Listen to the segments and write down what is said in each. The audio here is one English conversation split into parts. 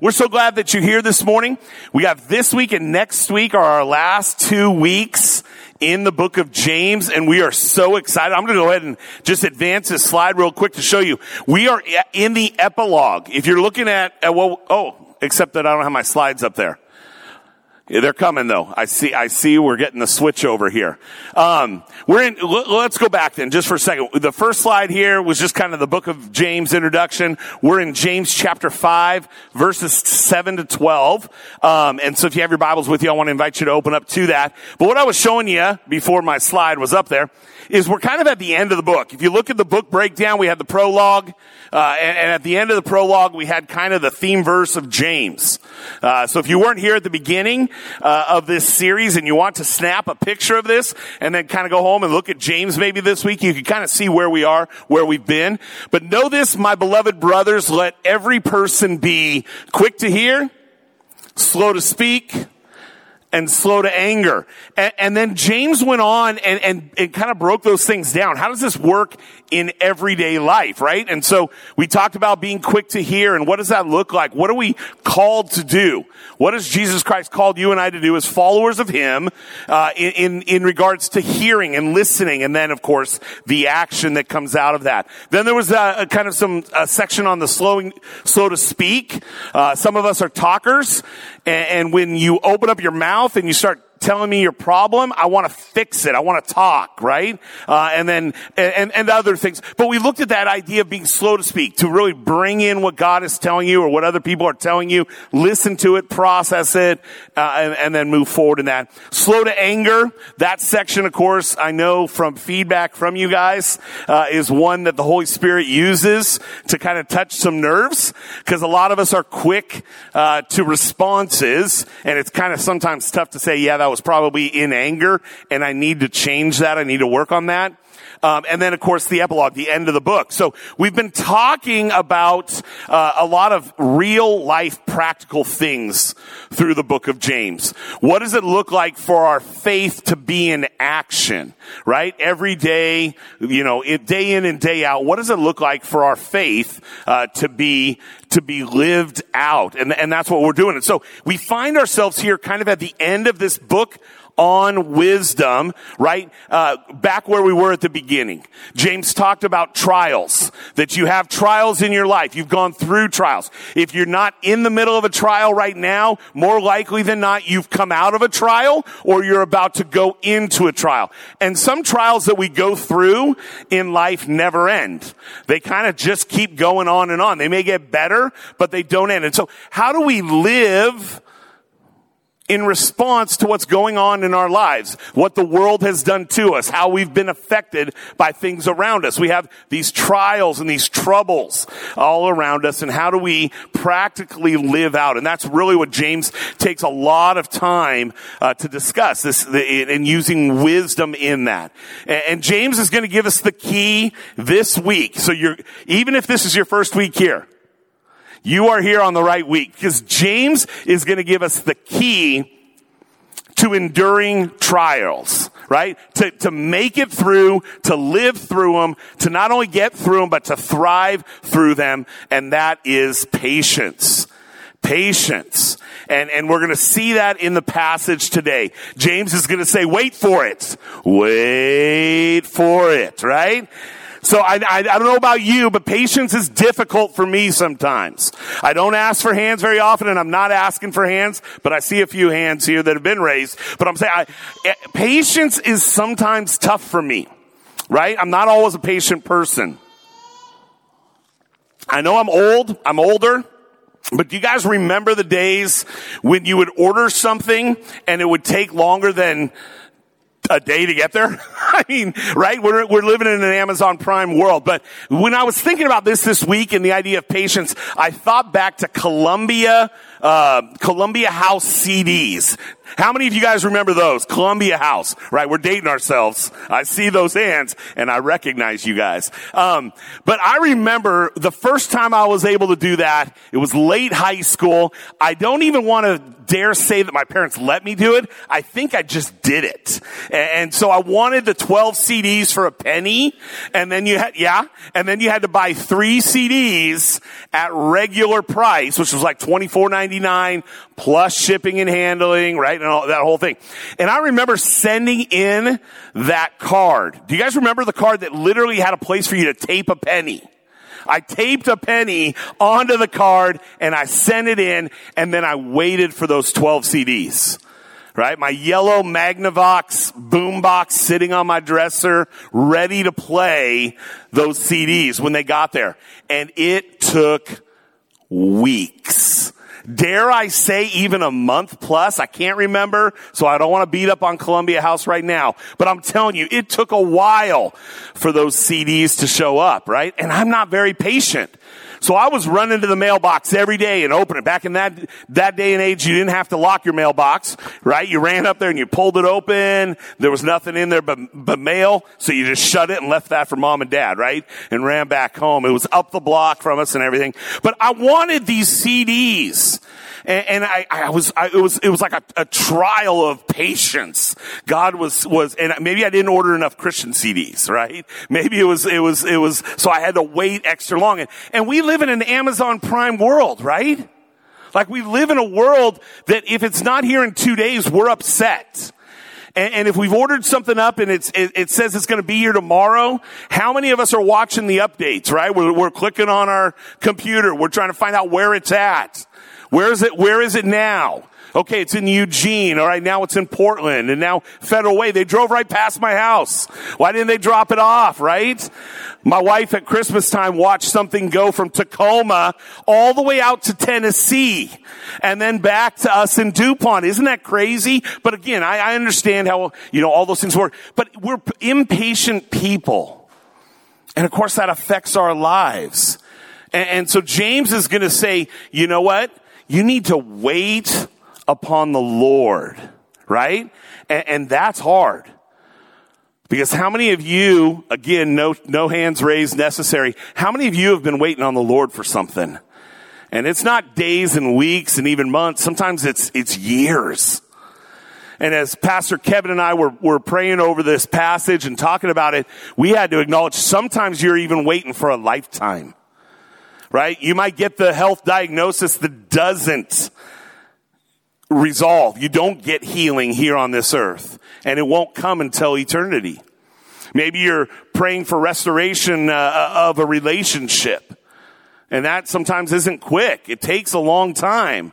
we're so glad that you're here this morning. We have this week and next week are our last two weeks in the book of James, and we are so excited. I'm going to go ahead and just advance this slide real quick to show you. We are in the epilogue. If you're looking at, at well, oh, except that I don't have my slides up there. They're coming though. I see, I see we're getting the switch over here. Um, we're in, let's go back then just for a second. The first slide here was just kind of the book of James introduction. We're in James chapter 5 verses 7 to 12. Um, and so if you have your Bibles with you, I want to invite you to open up to that. But what I was showing you before my slide was up there is we're kind of at the end of the book. If you look at the book breakdown, we had the prologue, uh, and, and, at the end of the prologue, we had kind of the theme verse of James. Uh, so if you weren't here at the beginning uh, of this series and you want to snap a picture of this and then kind of go home and look at James maybe this week, you can kind of see where we are, where we've been. But know this, my beloved brothers, let every person be quick to hear, slow to speak, and slow to anger. And, and then James went on and, and, and kind of broke those things down. How does this work in everyday life, right? And so we talked about being quick to hear and what does that look like? What are we called to do? What has Jesus Christ called you and I to do as followers of Him, uh, in, in, in regards to hearing and listening and then of course the action that comes out of that. Then there was a, a kind of some section on the slowing, slow to speak. Uh, some of us are talkers and, and when you open up your mouth and you start telling me your problem. I want to fix it. I want to talk, right? Uh, and then, and, and other things. But we looked at that idea of being slow to speak, to really bring in what God is telling you or what other people are telling you, listen to it, process it, uh, and, and, then move forward in that. Slow to anger. That section, of course, I know from feedback from you guys, uh, is one that the Holy Spirit uses to kind of touch some nerves, because a lot of us are quick, uh, to responses, and it's kind of sometimes tough to say, yeah, that was probably in anger and I need to change that. I need to work on that. Um, and then, of course, the epilogue, the end of the book. So we've been talking about uh, a lot of real life practical things through the book of James. What does it look like for our faith to be in action? Right, every day, you know, day in and day out. What does it look like for our faith uh, to be to be lived out? And and that's what we're doing. And so we find ourselves here, kind of at the end of this book on wisdom, right? Uh, back where we were at the beginning. James talked about trials, that you have trials in your life. You've gone through trials. If you're not in the middle of a trial right now, more likely than not, you've come out of a trial or you're about to go into a trial. And some trials that we go through in life never end. They kind of just keep going on and on. They may get better, but they don't end. And so how do we live in response to what's going on in our lives, what the world has done to us, how we've been affected by things around us. We have these trials and these troubles all around us, and how do we practically live out? And that's really what James takes a lot of time uh, to discuss this and using wisdom in that. And James is going to give us the key this week. So you're even if this is your first week here, you are here on the right week because James is going to give us the key to enduring trials, right? To, to make it through, to live through them, to not only get through them, but to thrive through them. And that is patience. Patience. And, and we're going to see that in the passage today. James is going to say, wait for it. Wait for it, right? So I, I, I, don't know about you, but patience is difficult for me sometimes. I don't ask for hands very often and I'm not asking for hands, but I see a few hands here that have been raised. But I'm saying I, eh, patience is sometimes tough for me, right? I'm not always a patient person. I know I'm old. I'm older. But do you guys remember the days when you would order something and it would take longer than a day to get there. I mean, right? We're, we're living in an Amazon Prime world. But when I was thinking about this this week and the idea of patience, I thought back to Columbia, uh, Columbia House CDs. How many of you guys remember those? Columbia House, right? We're dating ourselves. I see those hands and I recognize you guys. Um, but I remember the first time I was able to do that, it was late high school. I don't even want to dare say that my parents let me do it. I think I just did it. And so I wanted the 12 CDs for a penny. And then you had, yeah. And then you had to buy three CDs at regular price, which was like $24.99 plus shipping and handling, right? And all, that whole thing. And I remember sending in that card. Do you guys remember the card that literally had a place for you to tape a penny? I taped a penny onto the card and I sent it in and then I waited for those 12 CDs. Right? My yellow Magnavox boombox sitting on my dresser, ready to play those CDs when they got there. And it took weeks dare I say even a month plus. I can't remember, so I don't want to beat up on Columbia House right now. But I'm telling you, it took a while for those CDs to show up, right? And I'm not very patient. So I was running to the mailbox every day and open it. Back in that, that day and age, you didn't have to lock your mailbox, right? You ran up there and you pulled it open. There was nothing in there but, but mail. So you just shut it and left that for mom and dad, right? And ran back home. It was up the block from us and everything. But I wanted these CDs and, and I, I, was, I, it was, it was like a, a, trial of patience. God was, was, and maybe I didn't order enough Christian CDs, right? Maybe it was, it was, it was, so I had to wait extra long. And, and we live in an Amazon Prime world, right? Like we live in a world that if it's not here in two days, we're upset. And, if we've ordered something up and it's, it, it says it's going to be here tomorrow, how many of us are watching the updates, right? We're, we're clicking on our computer. We're trying to find out where it's at. Where is it? Where is it now? Okay, it's in Eugene. All right, now it's in Portland and now Federal Way. They drove right past my house. Why didn't they drop it off, right? My wife at Christmas time watched something go from Tacoma all the way out to Tennessee and then back to us in DuPont. Isn't that crazy? But again, I, I understand how, you know, all those things work, but we're impatient people. And of course that affects our lives. And, and so James is going to say, you know what? You need to wait upon the Lord, right? And, and that's hard. Because how many of you, again, no, no hands raised necessary, how many of you have been waiting on the Lord for something? And it's not days and weeks and even months. Sometimes it's, it's years. And as Pastor Kevin and I were, were praying over this passage and talking about it, we had to acknowledge sometimes you're even waiting for a lifetime right? You might get the health diagnosis that doesn't resolve. You don't get healing here on this earth and it won't come until eternity. Maybe you're praying for restoration uh, of a relationship and that sometimes isn't quick. It takes a long time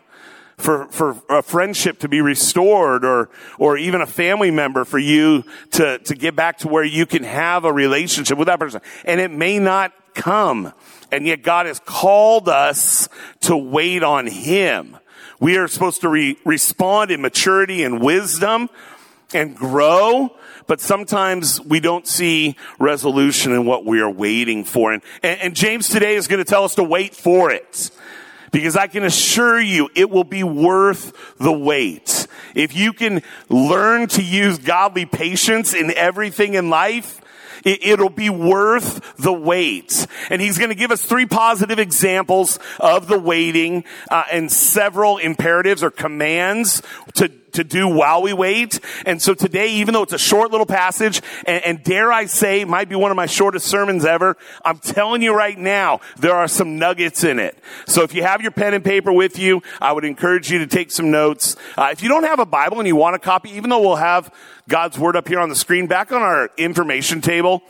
for, for a friendship to be restored or, or even a family member for you to, to get back to where you can have a relationship with that person. And it may not come. And yet God has called us to wait on Him. We are supposed to re- respond in maturity and wisdom and grow, but sometimes we don't see resolution in what we are waiting for. And, and, and James today is going to tell us to wait for it. Because I can assure you it will be worth the wait. If you can learn to use godly patience in everything in life, it, will be worth the wait. And he's going to give us three positive examples of the waiting uh, and several imperatives or commands to to do while we wait. And so today, even though it's a short little passage, and, and, dare I say, might be one of my shortest sermons ever, I'm telling you right now, there are some nuggets in it. So if you have your pen and paper with you, I would encourage you to take some notes. Uh, if you don't have a Bible and you want a copy, even though we'll have God's Word up here on the screen, back on our information table,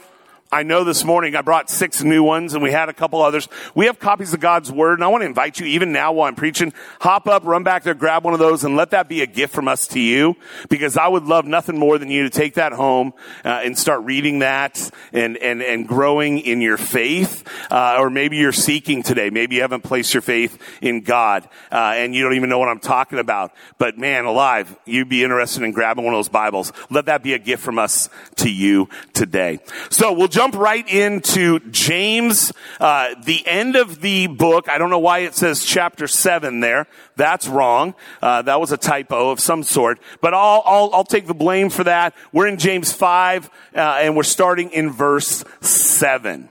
I know this morning I brought six new ones and we had a couple others. We have copies of God's Word and I want to invite you even now while I'm preaching, hop up, run back there, grab one of those and let that be a gift from us to you because I would love nothing more than you to take that home uh, and start reading that and, and, and growing in your faith. Uh, or maybe you're seeking today. Maybe you haven't placed your faith in God uh, and you don't even know what I'm talking about. But man, alive, you'd be interested in grabbing one of those Bibles. Let that be a gift from us to you today. So we'll jump jump right into James, uh, the end of the book. I don't know why it says chapter seven there. That's wrong. Uh, that was a typo of some sort. But I'll, I'll, I'll take the blame for that. We're in James five, uh, and we're starting in verse seven.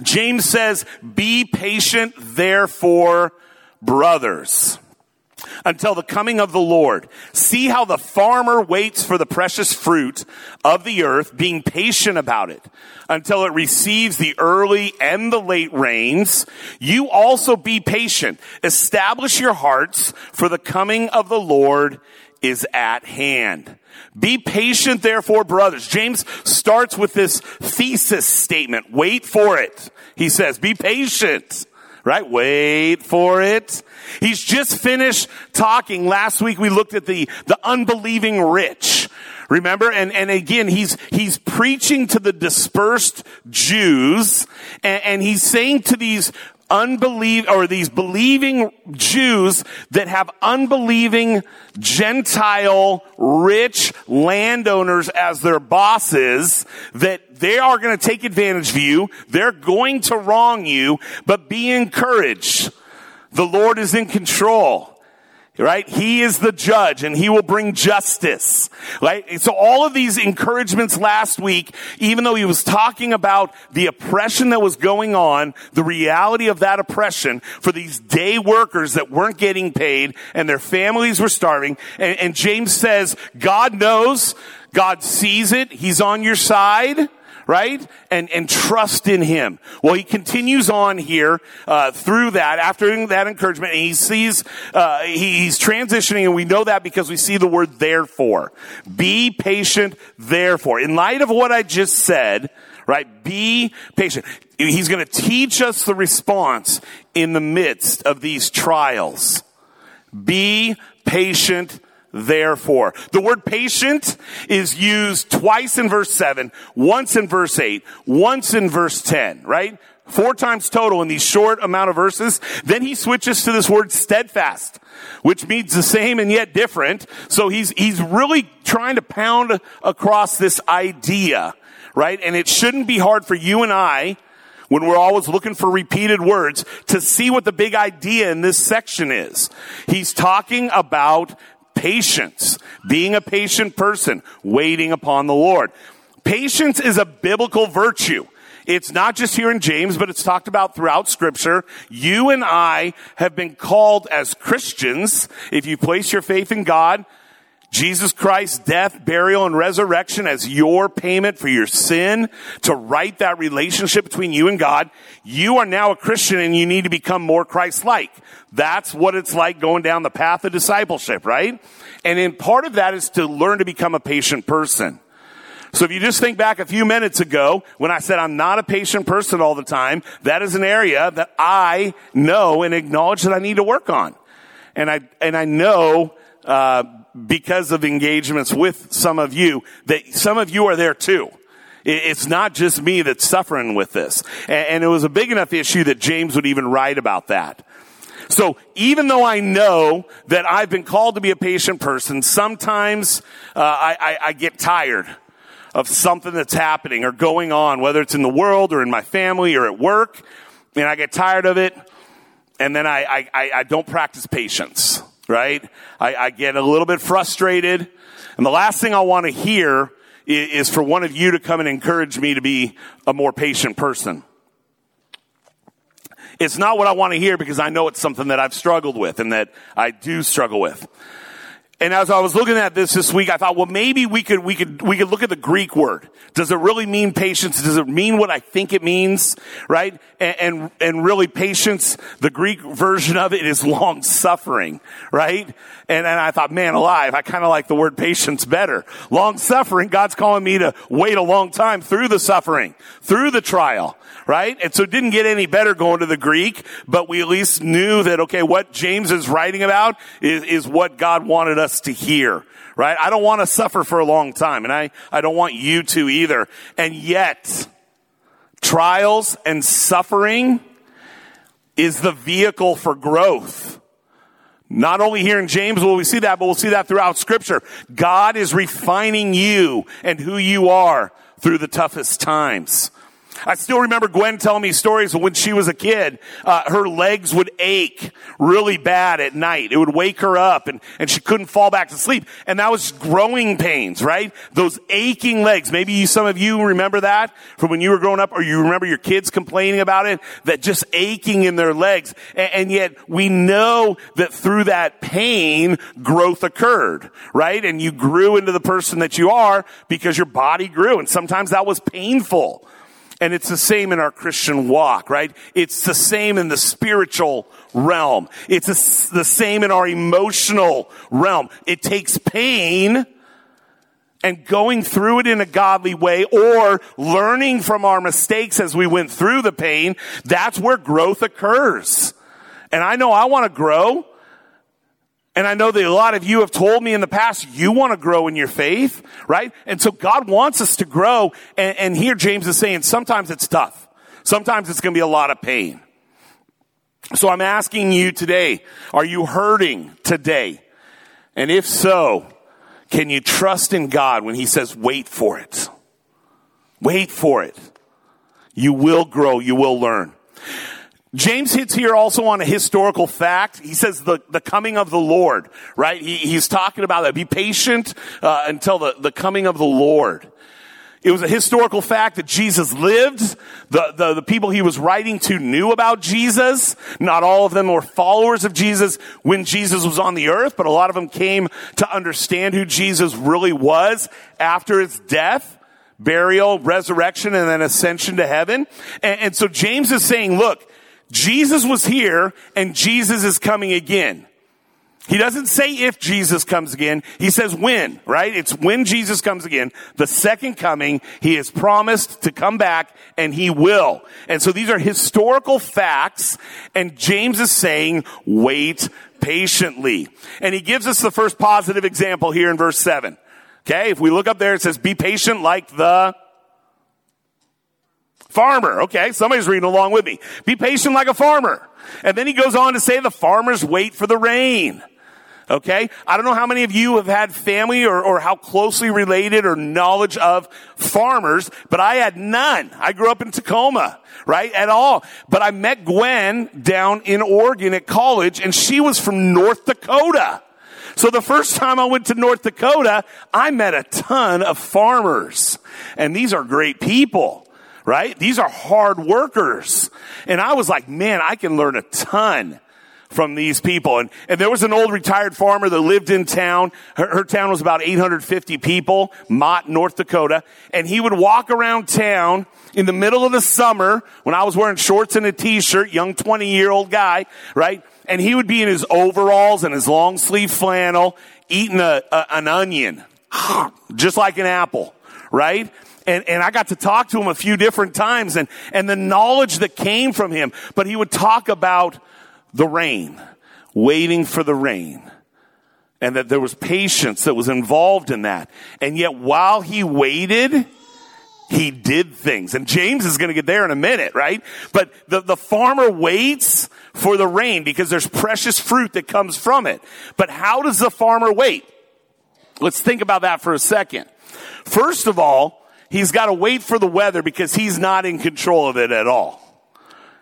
James says, be patient, therefore, brothers until the coming of the Lord. See how the farmer waits for the precious fruit of the earth, being patient about it until it receives the early and the late rains. You also be patient. Establish your hearts for the coming of the Lord is at hand. Be patient, therefore, brothers. James starts with this thesis statement. Wait for it. He says, be patient right? Wait for it. He's just finished talking. Last week we looked at the, the unbelieving rich. Remember? And, and again, he's, he's preaching to the dispersed Jews and, and he's saying to these unbelieve or these believing Jews that have unbelieving Gentile rich landowners as their bosses that they are going to take advantage of you. They're going to wrong you, but be encouraged. The Lord is in control right? He is the judge and he will bring justice, right? So all of these encouragements last week, even though he was talking about the oppression that was going on, the reality of that oppression for these day workers that weren't getting paid and their families were starving. And, and James says, God knows, God sees it, he's on your side right? And, and trust in him. Well, he continues on here, uh, through that, after that encouragement, and he sees, uh, he, he's transitioning, and we know that because we see the word therefore. Be patient, therefore. In light of what I just said, right? Be patient. He's going to teach us the response in the midst of these trials. Be patient, therefore. The word patient is used twice in verse 7, once in verse 8, once in verse 10, right? Four times total in these short amount of verses. Then he switches to this word steadfast, which means the same and yet different. So he's, he's really trying to pound across this idea, right? And it shouldn't be hard for you and I when we're always looking for repeated words to see what the big idea in this section is. He's talking about patience, being a patient person, waiting upon the Lord. Patience is a biblical virtue. It's not just here in James, but it's talked about throughout scripture. You and I have been called as Christians, if you place your faith in God, Jesus Christ's death, burial, and resurrection as your payment for your sin to right that relationship between you and God, you are now a Christian and you need to become more Christ-like. That's what it's like going down the path of discipleship, right? And in part of that is to learn to become a patient person. So if you just think back a few minutes ago when I said I'm not a patient person all the time, that is an area that I know and acknowledge that I need to work on. And I, and I know, uh, because of engagements with some of you that some of you are there too. It's not just me that's suffering with this. And it was a big enough issue that James would even write about that. So even though I know that I've been called to be a patient person, sometimes uh, I, I, I get tired of something that's happening or going on, whether it's in the world or in my family or at work, and I get tired of it, and then I, I, I don't practice patience right? I, I get a little bit frustrated. And the last thing I want to hear is, is for one of you to come and encourage me to be a more patient person. It's not what I want to hear because I know it's something that I've struggled with and that I do struggle with. And as I was looking at this this week, I thought, well, maybe we could, we could, we could look at the Greek word. Does it really mean patience? Does it mean what I think it means? Right? And, and, and really patience, the Greek version of it is long suffering, right? And, and I thought, man alive, I kind of like the word patience better. Long suffering, God's calling me to wait a long time through the suffering, through the trial right? And so it didn't get any better going to the Greek, but we at least knew that, okay, what James is writing about is, is what God wanted us to hear, right? I don't want to suffer for a long time, and I, I don't want you to either. And yet, trials and suffering is the vehicle for growth. Not only here in James will we see that, but we'll see that throughout scripture. God is refining you and who you are through the toughest times. I still remember Gwen telling me stories when she was a kid. Uh, her legs would ache really bad at night. It would wake her up and, and she couldn't fall back to sleep. And that was growing pains, right? Those aching legs. Maybe you, some of you remember that from when you were growing up or you remember your kids complaining about it, that just aching in their legs. And, and yet we know that through that pain, growth occurred, right? And you grew into the person that you are because your body grew. And sometimes that was painful. And it's the same in our Christian walk, right? It's the same in the spiritual realm. It's the same in our emotional realm. It takes pain and going through it in a godly way or learning from our mistakes as we went through the pain. That's where growth occurs. And I know I want to grow. And I know that a lot of you have told me in the past, you want to grow in your faith, right? And so God wants us to grow. And, and here James is saying sometimes it's tough. Sometimes it's going to be a lot of pain. So I'm asking you today, are you hurting today? And if so, can you trust in God when he says, wait for it? Wait for it. You will grow. You will learn. James hits here also on a historical fact. He says the, the coming of the Lord, right? He, he's talking about that. Be patient uh, until the, the coming of the Lord. It was a historical fact that Jesus lived. The, the, the people he was writing to knew about Jesus. Not all of them were followers of Jesus when Jesus was on the earth, but a lot of them came to understand who Jesus really was after his death burial, resurrection, and then ascension to heaven. And, and, so James is saying, look, Jesus was here and Jesus is coming again. He doesn't say if Jesus comes again. He says when, right? It's when Jesus comes again. The second coming, he has promised to come back and he will. And so these are historical facts and James is saying wait patiently. And he gives us the first positive example here in verse 7. Okay, if we look up there, it says be patient like the Farmer. Okay, somebody's reading along with me. Be patient like a farmer. And then he goes on to say the farmers wait for the rain. Okay? I don't know how many of you have had family or, or how closely related or knowledge of farmers, but I had none. I grew up in Tacoma, right? At all. But I met Gwen down in Oregon at college and she was from North Dakota. So the first time I went to North Dakota, I met a ton of farmers. And these are great people right? These are hard workers. And I was like, man, I can learn a ton from these people. And, and there was an old retired farmer that lived in town. Her, her, town was about 850 people, Mott, North Dakota. And he would walk around town in the middle of the summer when I was wearing shorts and a t-shirt, young 20 year old guy, right? And he would be in his overalls and his long sleeve flannel, eating a, a an onion, just like an apple, right? And, and I got to talk to him a few different times and, and the knowledge that came from him. But he would talk about the rain, waiting for the rain. And that there was patience that was involved in that. And yet while he waited, he did things. And James is going to get there in a minute, right? But the, the farmer waits for the rain because there's precious fruit that comes from it. But how does the farmer wait? Let's think about that for a second. First of all, he's got to wait for the weather because he's not in control of it at all.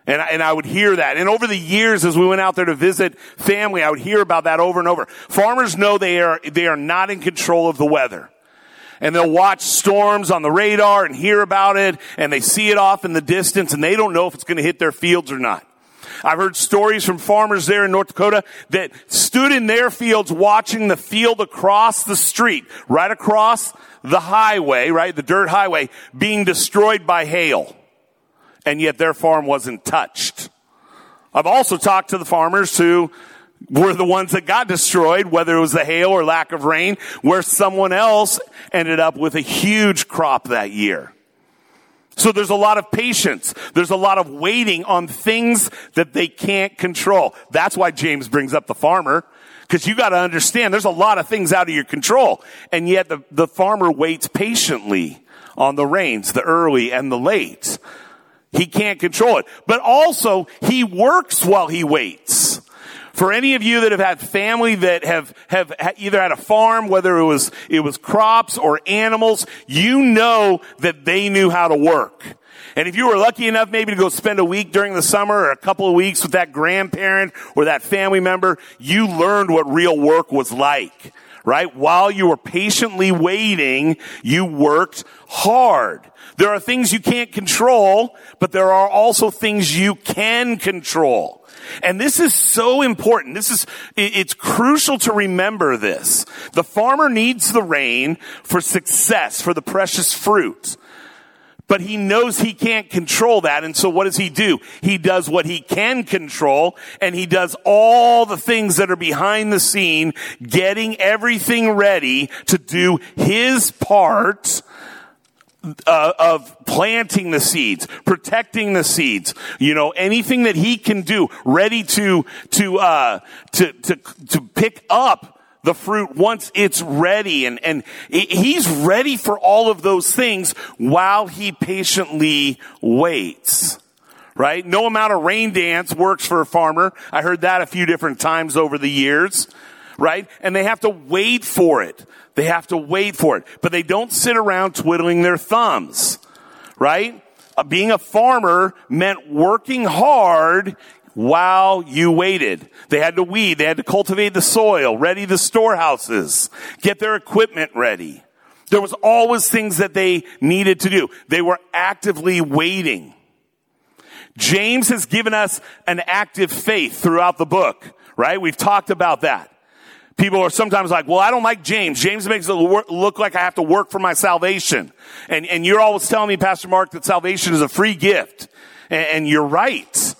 And, and I would hear that. And over the years, as we went out there to visit family, I would hear about that over and over. Farmers know they are, they are not in control of the weather. And they'll watch storms on the radar and hear about it, and they see it off in the distance, and they don't know if it's going to hit their fields or not. I've heard stories from farmers there in North Dakota that stood in their fields watching the field across the street, right across the highway, right, the dirt highway, being destroyed by hail. And yet their farm wasn't touched. I've also talked to the farmers who were the ones that got destroyed, whether it was the hail or lack of rain, where someone else ended up with a huge crop that year. So there's a lot of patience. There's a lot of waiting on things that they can't control. That's why James brings up the farmer. Because you got to understand, there's a lot of things out of your control. And yet the, the farmer waits patiently on the rains, the early and the late. He can't control it. But also, he works while he waits. For any of you that have had family that have, have either had a farm, whether it was, it was crops or animals, you know that they knew how to work. And if you were lucky enough maybe to go spend a week during the summer or a couple of weeks with that grandparent or that family member, you learned what real work was like, right? While you were patiently waiting, you worked hard. There are things you can't control, but there are also things you can control. And this is so important. This is, it's crucial to remember this. The farmer needs the rain for success, for the precious fruit. But he knows he can't control that. And so what does he do? He does what he can control and he does all the things that are behind the scene, getting everything ready to do his part uh, of planting the seeds, protecting the seeds, you know, anything that he can do, ready to to uh, to to to pick up the fruit once it's ready, and and he's ready for all of those things while he patiently waits. Right? No amount of rain dance works for a farmer. I heard that a few different times over the years. Right? And they have to wait for it. They have to wait for it, but they don't sit around twiddling their thumbs, right? Uh, being a farmer meant working hard while you waited. They had to weed, they had to cultivate the soil, ready the storehouses, get their equipment ready. There was always things that they needed to do. They were actively waiting. James has given us an active faith throughout the book, right? We've talked about that. People are sometimes like, well, I don't like James. James makes it look like I have to work for my salvation. And, and you're always telling me, Pastor Mark, that salvation is a free gift. And, and you're right.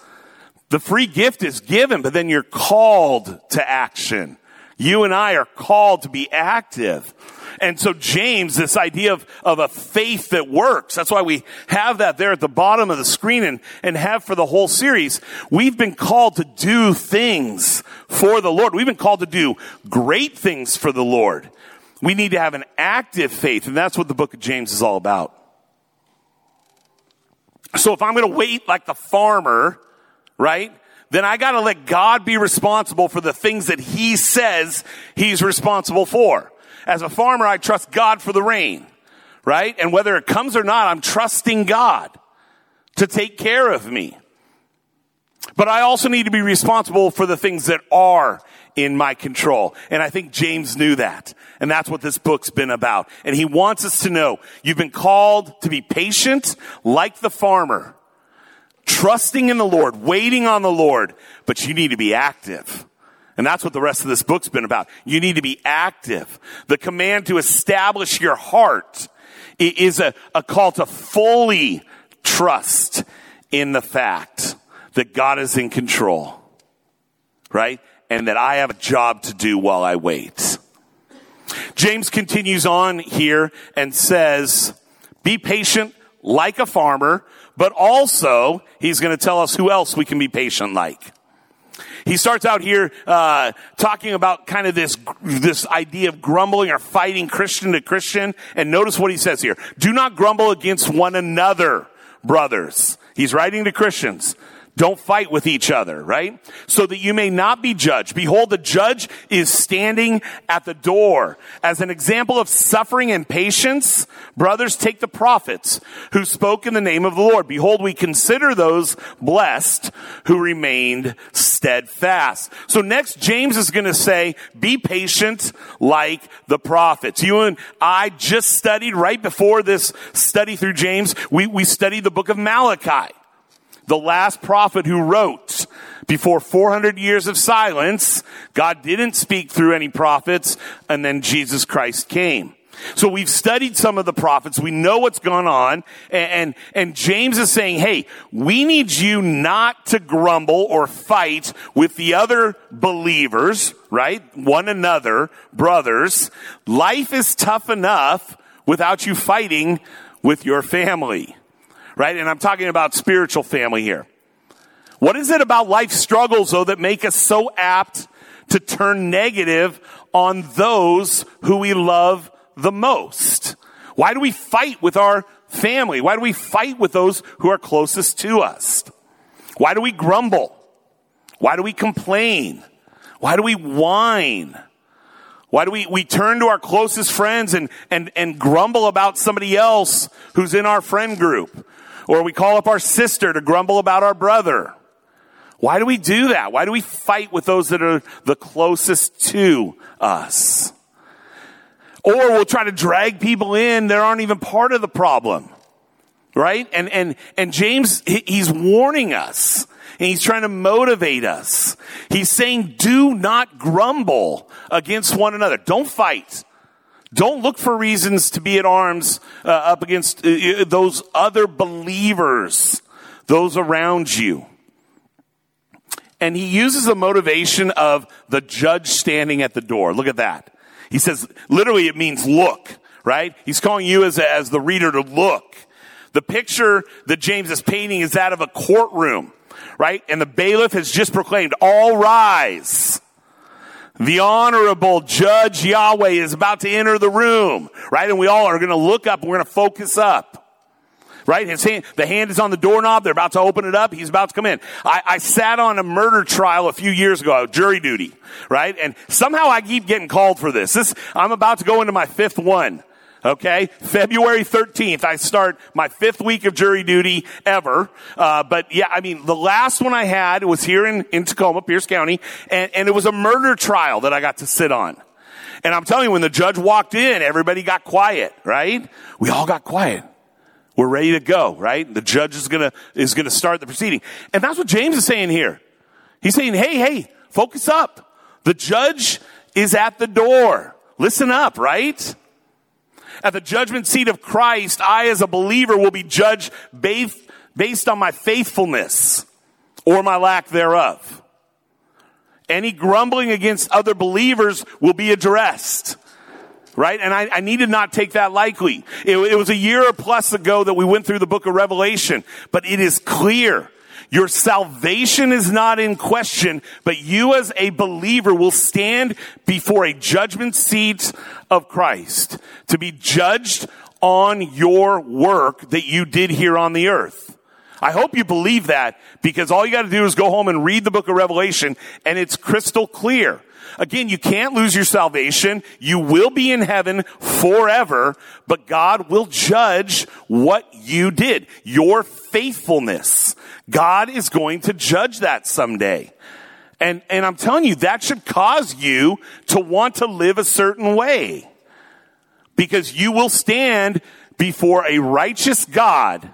The free gift is given, but then you're called to action. You and I are called to be active. And so James, this idea of, of a faith that works, that's why we have that there at the bottom of the screen and, and have for the whole series. We've been called to do things for the Lord. We've been called to do great things for the Lord. We need to have an active faith, and that's what the book of James is all about. So if I'm going to wait like the farmer, right? Then I got to let God be responsible for the things that he says he's responsible for. As a farmer, I trust God for the rain, right? And whether it comes or not, I'm trusting God to take care of me. But I also need to be responsible for the things that are in my control. And I think James knew that. And that's what this book's been about. And he wants us to know you've been called to be patient like the farmer, trusting in the Lord, waiting on the Lord, but you need to be active. And that's what the rest of this book's been about. You need to be active. The command to establish your heart is a, a call to fully trust in the fact that God is in control, right? And that I have a job to do while I wait. James continues on here and says, be patient like a farmer, but also he's going to tell us who else we can be patient like. He starts out here uh, talking about kind of this this idea of grumbling or fighting Christian to Christian. And notice what he says here: "Do not grumble against one another, brothers." He's writing to Christians. Don't fight with each other, right? So that you may not be judged. Behold, the judge is standing at the door. As an example of suffering and patience, brothers, take the prophets who spoke in the name of the Lord. Behold, we consider those blessed who remained steadfast. So next, James is going to say, be patient like the prophets. You and I just studied right before this study through James, we, we studied the book of Malachi the last prophet who wrote before 400 years of silence, God didn't speak through any prophets, and then Jesus Christ came. So we've studied some of the prophets. We know what's gone on. And, and, and, James is saying, hey, we need you not to grumble or fight with the other believers, right? One another, brothers. Life is tough enough without you fighting with your family right? And I'm talking about spiritual family here. What is it about life struggles though that make us so apt to turn negative on those who we love the most? Why do we fight with our family? Why do we fight with those who are closest to us? Why do we grumble? Why do we complain? Why do we whine? Why do we, we turn to our closest friends and, and, and grumble about somebody else who's in our friend group? Or we call up our sister to grumble about our brother. Why do we do that? Why do we fight with those that are the closest to us? Or we'll try to drag people in that aren't even part of the problem. Right? And, and, and James, he's warning us and he's trying to motivate us. He's saying, do not grumble against one another. Don't fight. Don't look for reasons to be at arms uh, up against uh, those other believers, those around you. And he uses the motivation of the judge standing at the door. Look at that. He says, literally it means look, right? He's calling you as, a, as the reader to look. The picture that James is painting is that of a courtroom, right? And the bailiff has just proclaimed, all rise. The honorable judge Yahweh is about to enter the room, right? And we all are going to look up we're going to focus up. Right? His hand, the hand is on the doorknob. They're about to open it up. He's about to come in. I, I sat on a murder trial a few years ago, jury duty, right? And somehow I keep getting called for this. This, I'm about to go into my fifth one. Okay, February 13th, I start my fifth week of jury duty ever. Uh, but yeah, I mean, the last one I had was here in, in Tacoma, Pierce County, and, and it was a murder trial that I got to sit on. And I'm telling you, when the judge walked in, everybody got quiet, right? We all got quiet. We're ready to go, right? The judge is gonna, is gonna start the proceeding. And that's what James is saying here. He's saying, hey, hey, focus up. The judge is at the door. Listen up, right? At the judgment seat of Christ, I as a believer will be judged based on my faithfulness or my lack thereof. Any grumbling against other believers will be addressed. Right? And I, I need to not take that lightly. It, it was a year or plus ago that we went through the book of Revelation, but it is clear your salvation is not in question, but you as a believer will stand before a judgment seat of Christ to be judged on your work that you did here on the earth. I hope you believe that because all you got to do is go home and read the book of Revelation and it's crystal clear. Again, you can't lose your salvation. You will be in heaven forever, but God will judge what you did. Your faithfulness. God is going to judge that someday. And, and I'm telling you, that should cause you to want to live a certain way. Because you will stand before a righteous God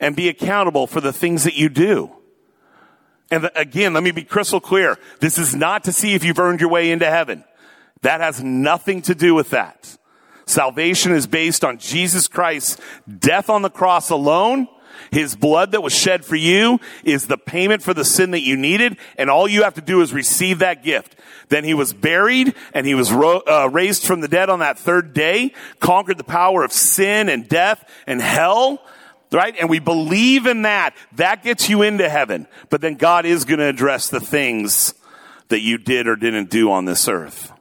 and be accountable for the things that you do. And again, let me be crystal clear. This is not to see if you've earned your way into heaven. That has nothing to do with that. Salvation is based on Jesus Christ's death on the cross alone his blood that was shed for you is the payment for the sin that you needed, and all you have to do is receive that gift. Then he was buried, and he was ro- uh, raised from the dead on that third day, conquered the power of sin and death and hell, right? And we believe in that. That gets you into heaven. But then God is going to address the things that you did or didn't do on this earth.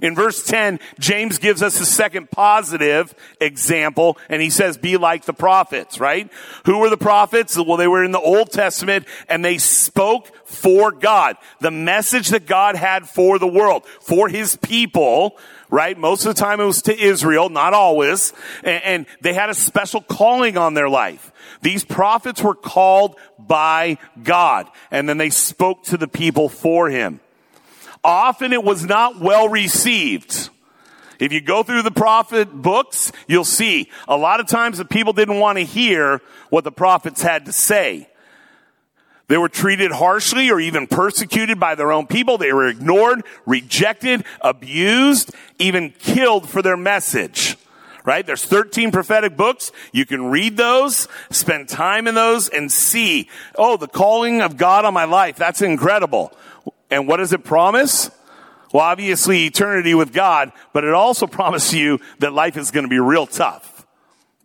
In verse 10, James gives us a second positive example, and he says, be like the prophets, right? Who were the prophets? Well, they were in the Old Testament, and they spoke for God. The message that God had for the world, for his people, right? Most of the time it was to Israel, not always, and, and they had a special calling on their life. These prophets were called by God, and then they spoke to the people for him. Often it was not well received. If you go through the prophet books, you'll see a lot of times the people didn't want to hear what the prophets had to say. They were treated harshly or even persecuted by their own people. They were ignored, rejected, abused, even killed for their message. Right? There's 13 prophetic books. You can read those, spend time in those and see, oh, the calling of God on my life. That's incredible. And what does it promise? Well, obviously eternity with God, but it also promises you that life is going to be real tough,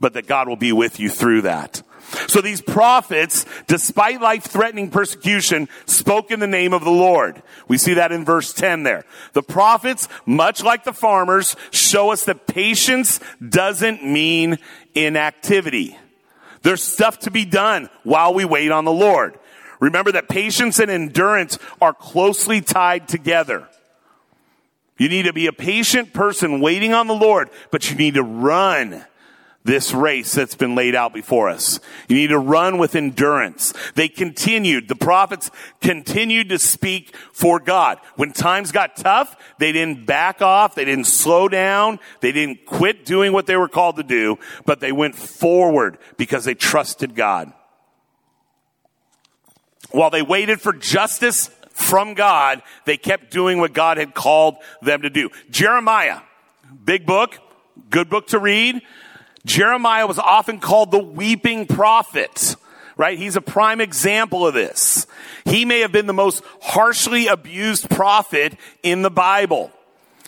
but that God will be with you through that. So these prophets, despite life threatening persecution, spoke in the name of the Lord. We see that in verse 10 there. The prophets, much like the farmers, show us that patience doesn't mean inactivity. There's stuff to be done while we wait on the Lord Remember that patience and endurance are closely tied together. You need to be a patient person waiting on the Lord, but you need to run this race that's been laid out before us. You need to run with endurance. They continued, the prophets continued to speak for God. When times got tough, they didn't back off, they didn't slow down, they didn't quit doing what they were called to do, but they went forward because they trusted God. While they waited for justice from God, they kept doing what God had called them to do. Jeremiah, big book, good book to read. Jeremiah was often called the weeping prophet, right? He's a prime example of this. He may have been the most harshly abused prophet in the Bible.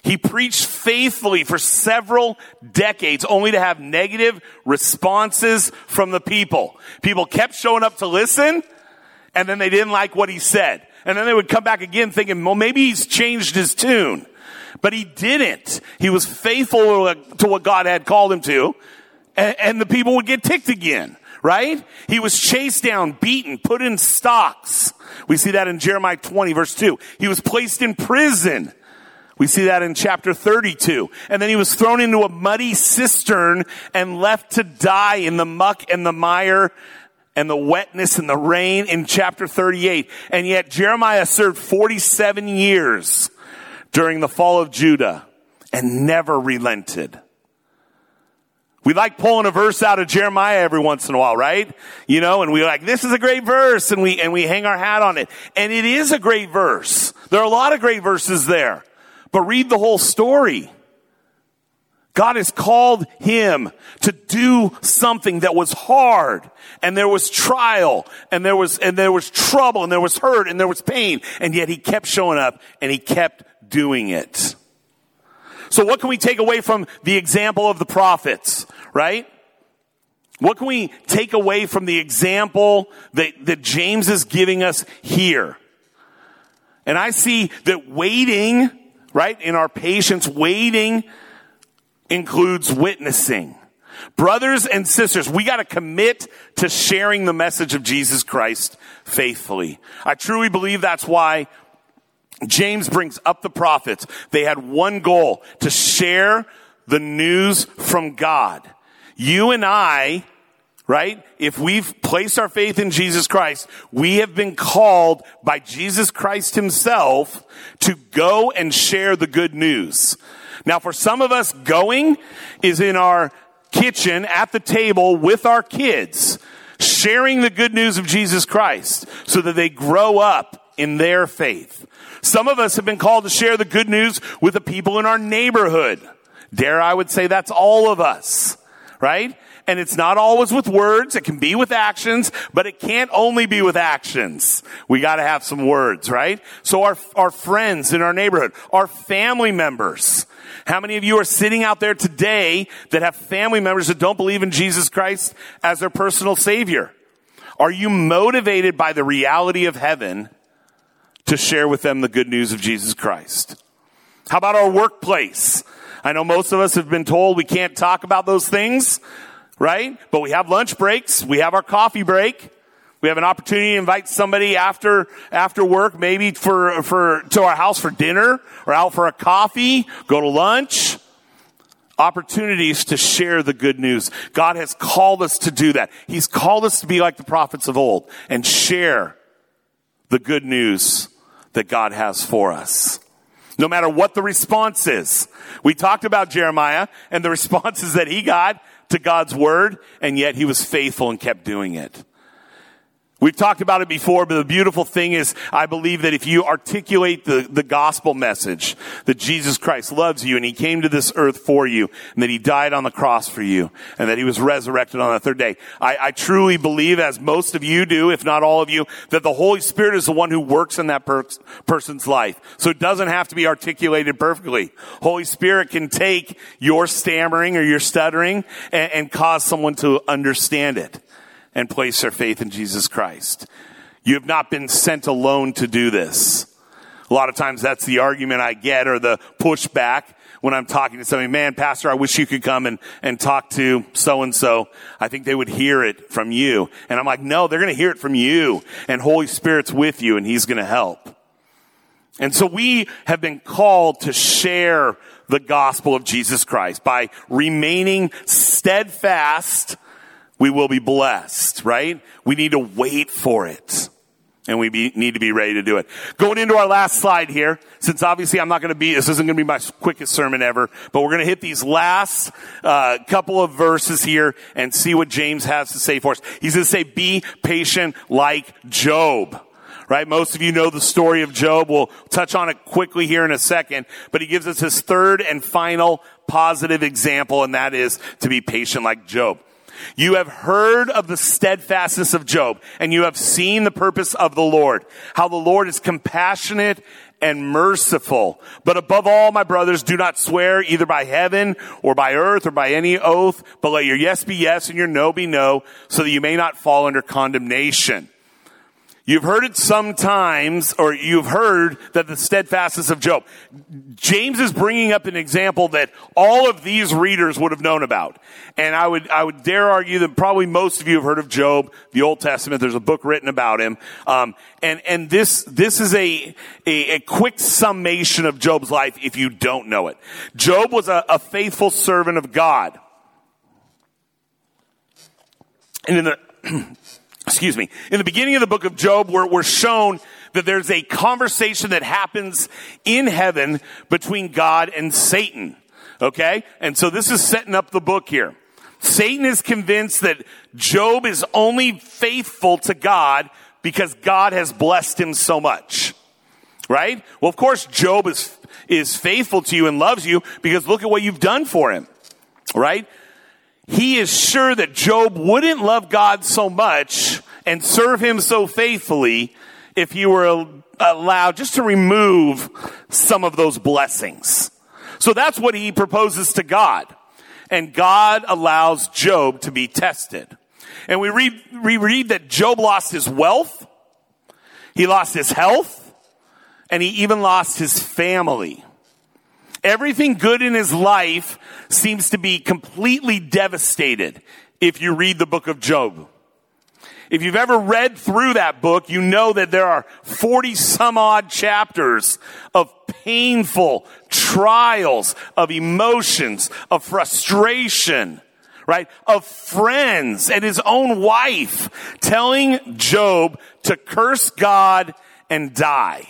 He preached faithfully for several decades only to have negative responses from the people. People kept showing up to listen and then they didn't like what he said. And then they would come back again thinking, well, maybe he's changed his tune. But he didn't. He was faithful to what God had called him to and, and the people would get ticked again right? He was chased down, beaten, put in stocks. We see that in Jeremiah 20 verse 2. He was placed in prison. We see that in chapter 32. And then he was thrown into a muddy cistern and left to die in the muck and the mire and the wetness and the rain in chapter 38. And yet Jeremiah served 47 years during the fall of Judah and never relented. We like pulling a verse out of Jeremiah every once in a while, right? You know, and we like, this is a great verse and we, and we hang our hat on it. And it is a great verse. There are a lot of great verses there, but read the whole story. God has called him to do something that was hard and there was trial and there was, and there was trouble and there was hurt and there was pain. And yet he kept showing up and he kept doing it. So what can we take away from the example of the prophets, right? What can we take away from the example that, that James is giving us here? And I see that waiting, right, in our patience, waiting includes witnessing. Brothers and sisters, we gotta commit to sharing the message of Jesus Christ faithfully. I truly believe that's why James brings up the prophets. They had one goal, to share the news from God. You and I, right? If we've placed our faith in Jesus Christ, we have been called by Jesus Christ himself to go and share the good news. Now for some of us, going is in our kitchen at the table with our kids, sharing the good news of Jesus Christ so that they grow up in their faith. Some of us have been called to share the good news with the people in our neighborhood. Dare I would say that's all of us, right? And it's not always with words. It can be with actions, but it can't only be with actions. We gotta have some words, right? So our, our friends in our neighborhood, our family members. How many of you are sitting out there today that have family members that don't believe in Jesus Christ as their personal savior? Are you motivated by the reality of heaven to share with them the good news of Jesus Christ. How about our workplace? I know most of us have been told we can't talk about those things, right? But we have lunch breaks. We have our coffee break. We have an opportunity to invite somebody after, after work, maybe for, for, to our house for dinner or out for a coffee, go to lunch. Opportunities to share the good news. God has called us to do that. He's called us to be like the prophets of old and share the good news that God has for us. No matter what the response is. We talked about Jeremiah and the responses that he got to God's word, and yet he was faithful and kept doing it. We've talked about it before, but the beautiful thing is, I believe that if you articulate the, the gospel message that Jesus Christ loves you and he came to this earth for you and that he died on the cross for you and that he was resurrected on the third day, I, I truly believe, as most of you do, if not all of you, that the Holy Spirit is the one who works in that per- person's life. So it doesn't have to be articulated perfectly. Holy Spirit can take your stammering or your stuttering and, and cause someone to understand it and place their faith in Jesus Christ. You have not been sent alone to do this. A lot of times that's the argument I get or the pushback when I'm talking to somebody, man, pastor, I wish you could come and, and talk to so and so. I think they would hear it from you. And I'm like, no, they're going to hear it from you and Holy Spirit's with you and he's going to help. And so we have been called to share the gospel of Jesus Christ by remaining steadfast. We will be blessed, right? We need to wait for it. And we be, need to be ready to do it. Going into our last slide here, since obviously I'm not going to be, this isn't going to be my quickest sermon ever, but we're going to hit these last uh, couple of verses here and see what James has to say for us. He's going to say, be patient like Job. Right? Most of you know the story of Job. We'll touch on it quickly here in a second, but he gives us his third and final positive example, and that is to be patient like Job. You have heard of the steadfastness of Job, and you have seen the purpose of the Lord, how the Lord is compassionate and merciful. But above all, my brothers, do not swear either by heaven or by earth or by any oath, but let your yes be yes and your no be no, so that you may not fall under condemnation. You've heard it sometimes, or you've heard that the steadfastness of Job. James is bringing up an example that all of these readers would have known about. And I would, I would dare argue that probably most of you have heard of Job, the Old Testament. There's a book written about him. Um, and, and this, this is a, a, a, quick summation of Job's life if you don't know it. Job was a, a faithful servant of God. And in the, excuse me, in the beginning of the book of Job, we're, we're shown that there's a conversation that happens in heaven between God and Satan. Okay? And so this is setting up the book here. Satan is convinced that Job is only faithful to God because God has blessed him so much. Right? Well, of course, Job is, is faithful to you and loves you because look at what you've done for him. Right? He is sure that Job wouldn't love God so much and serve him so faithfully if he were allowed just to remove some of those blessings. So that's what he proposes to God. And God allows Job to be tested. And we read, we read that Job lost his wealth, he lost his health, and he even lost his family. Everything good in his life seems to be completely devastated if you read the book of Job. If you've ever read through that book, you know that there are 40 some odd chapters of painful trials, of emotions, of frustration, right? Of friends and his own wife telling Job to curse God and die.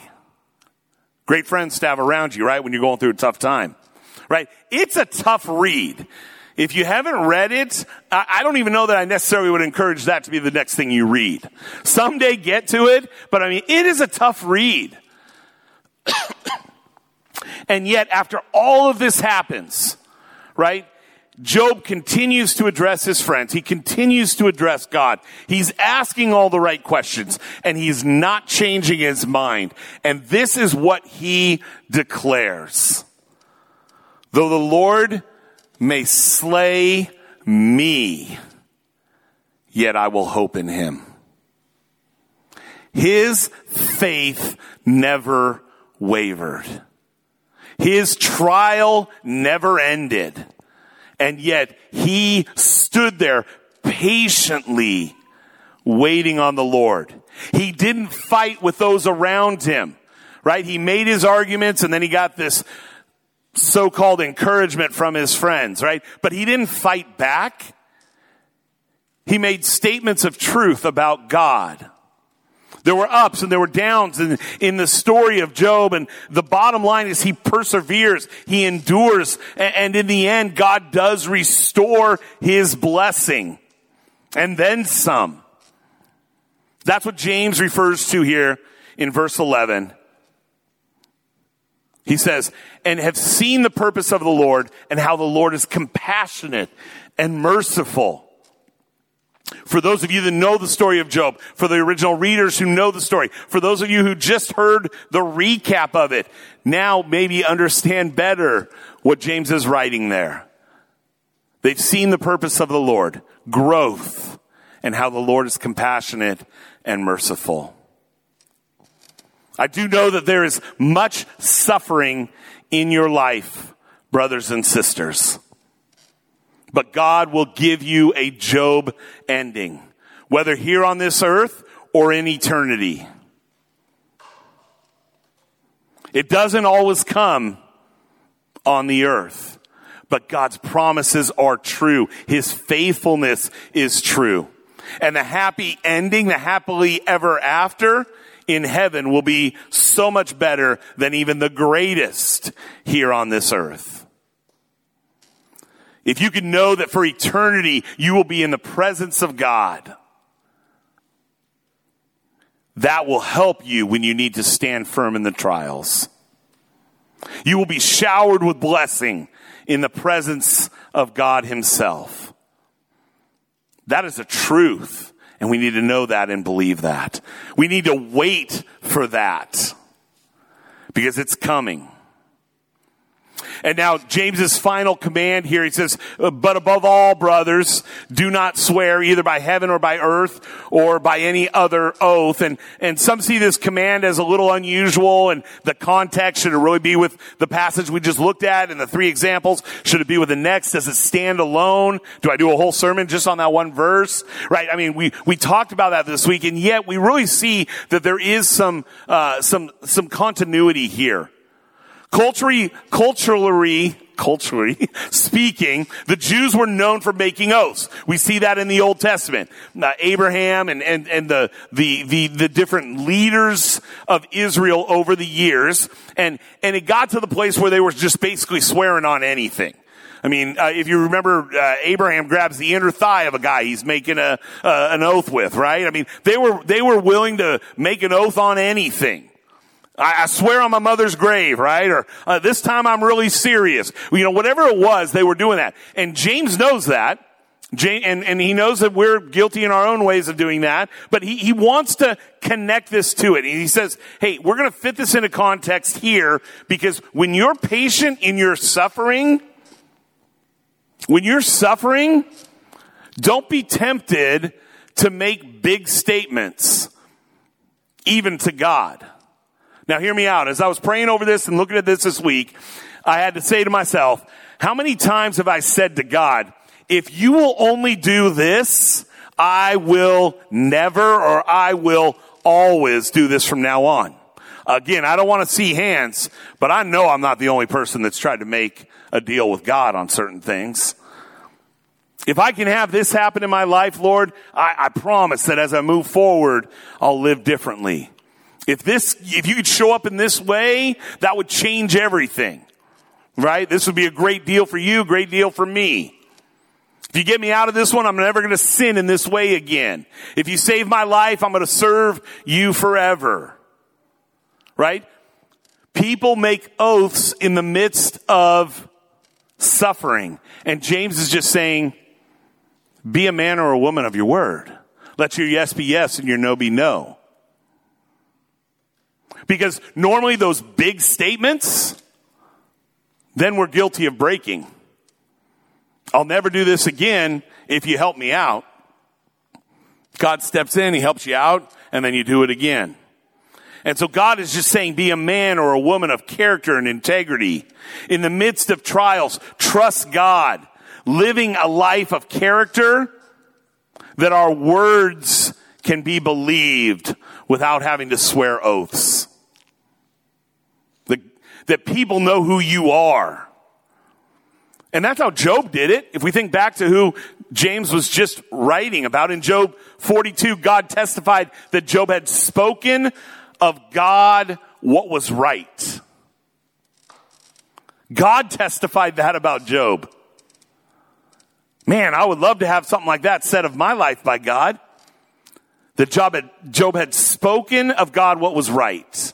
Great friends to have around you, right? When you're going through a tough time, right? It's a tough read. If you haven't read it, I don't even know that I necessarily would encourage that to be the next thing you read. Someday get to it, but I mean, it is a tough read. and yet, after all of this happens, right? Job continues to address his friends. He continues to address God. He's asking all the right questions and he's not changing his mind. And this is what he declares. Though the Lord may slay me, yet I will hope in him. His faith never wavered. His trial never ended. And yet he stood there patiently waiting on the Lord. He didn't fight with those around him, right? He made his arguments and then he got this so-called encouragement from his friends, right? But he didn't fight back. He made statements of truth about God. There were ups and there were downs in, in the story of Job. And the bottom line is he perseveres, he endures, and, and in the end, God does restore his blessing. And then some. That's what James refers to here in verse 11. He says, and have seen the purpose of the Lord and how the Lord is compassionate and merciful for those of you that know the story of Job, for the original readers who know the story, for those of you who just heard the recap of it, now maybe understand better what James is writing there. They've seen the purpose of the Lord, growth, and how the Lord is compassionate and merciful. I do know that there is much suffering in your life brothers and sisters. But God will give you a Job ending, whether here on this earth or in eternity. It doesn't always come on the earth, but God's promises are true. His faithfulness is true. And the happy ending, the happily ever after in heaven will be so much better than even the greatest here on this earth. If you can know that for eternity you will be in the presence of God, that will help you when you need to stand firm in the trials. You will be showered with blessing in the presence of God Himself. That is a truth. And we need to know that and believe that. We need to wait for that because it's coming. And now James's final command here, he says, but above all, brothers, do not swear either by heaven or by earth or by any other oath. And, and some see this command as a little unusual and the context, should it really be with the passage we just looked at and the three examples? Should it be with the next? Does it stand alone? Do I do a whole sermon just on that one verse? Right? I mean, we, we talked about that this week and yet we really see that there is some, uh, some, some continuity here. Culturally, culturally, culturally speaking, the Jews were known for making oaths. We see that in the Old Testament. Abraham and, and, and the, the, the, the different leaders of Israel over the years. And, and it got to the place where they were just basically swearing on anything. I mean, uh, if you remember, uh, Abraham grabs the inner thigh of a guy he's making a, uh, an oath with, right? I mean, they were, they were willing to make an oath on anything. I, I swear on my mother's grave, right? Or uh, this time I'm really serious. You know, whatever it was, they were doing that. And James knows that. and, and he knows that we're guilty in our own ways of doing that, but he, he wants to connect this to it. And he says, hey, we're going to fit this into context here because when you're patient in your suffering, when you're suffering, don't be tempted to make big statements, even to God. Now hear me out. As I was praying over this and looking at this this week, I had to say to myself, how many times have I said to God, if you will only do this, I will never or I will always do this from now on. Again, I don't want to see hands, but I know I'm not the only person that's tried to make a deal with God on certain things. If I can have this happen in my life, Lord, I, I promise that as I move forward, I'll live differently. If this, if you could show up in this way, that would change everything. Right? This would be a great deal for you, great deal for me. If you get me out of this one, I'm never going to sin in this way again. If you save my life, I'm going to serve you forever. Right? People make oaths in the midst of suffering. And James is just saying, be a man or a woman of your word. Let your yes be yes and your no be no. Because normally those big statements, then we're guilty of breaking. I'll never do this again if you help me out. God steps in, He helps you out, and then you do it again. And so God is just saying, be a man or a woman of character and integrity. In the midst of trials, trust God. Living a life of character that our words can be believed without having to swear oaths that people know who you are. And that's how Job did it. If we think back to who James was just writing about in Job 42, God testified that Job had spoken of God what was right. God testified that about Job. Man, I would love to have something like that said of my life by God. That Job had, Job had spoken of God what was right.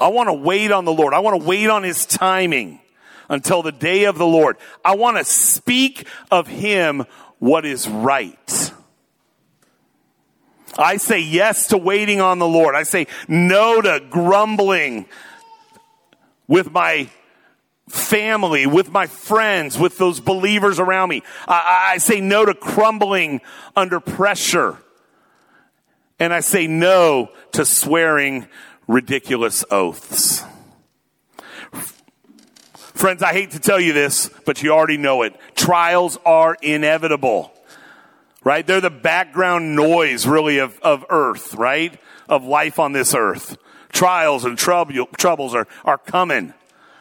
I want to wait on the Lord. I want to wait on his timing until the day of the Lord. I want to speak of him what is right. I say yes to waiting on the Lord. I say no to grumbling with my family, with my friends, with those believers around me. I, I, say no to crumbling under pressure. And I say no to swearing ridiculous oaths. Friends, I hate to tell you this, but you already know it. Trials are inevitable, right? They're the background noise, really, of, of earth, right? Of life on this earth. Trials and trouble, troubles are, are coming,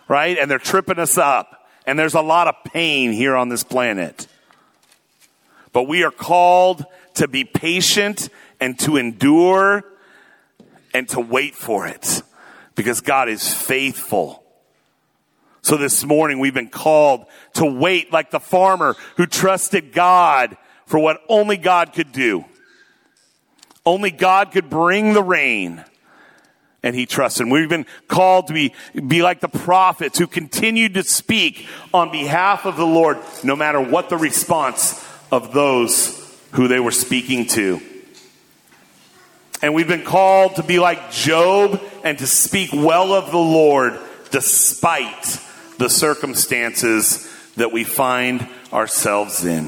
right? And they're tripping us up. And there's a lot of pain here on this planet. But we are called to be patient and to endure and to wait for it because God is faithful. So this morning we've been called to wait like the farmer who trusted God for what only God could do. Only God could bring the rain. And he trusted. We've been called to be, be like the prophets who continued to speak on behalf of the Lord, no matter what the response of those who they were speaking to. And we've been called to be like Job and to speak well of the Lord despite the circumstances that we find ourselves in.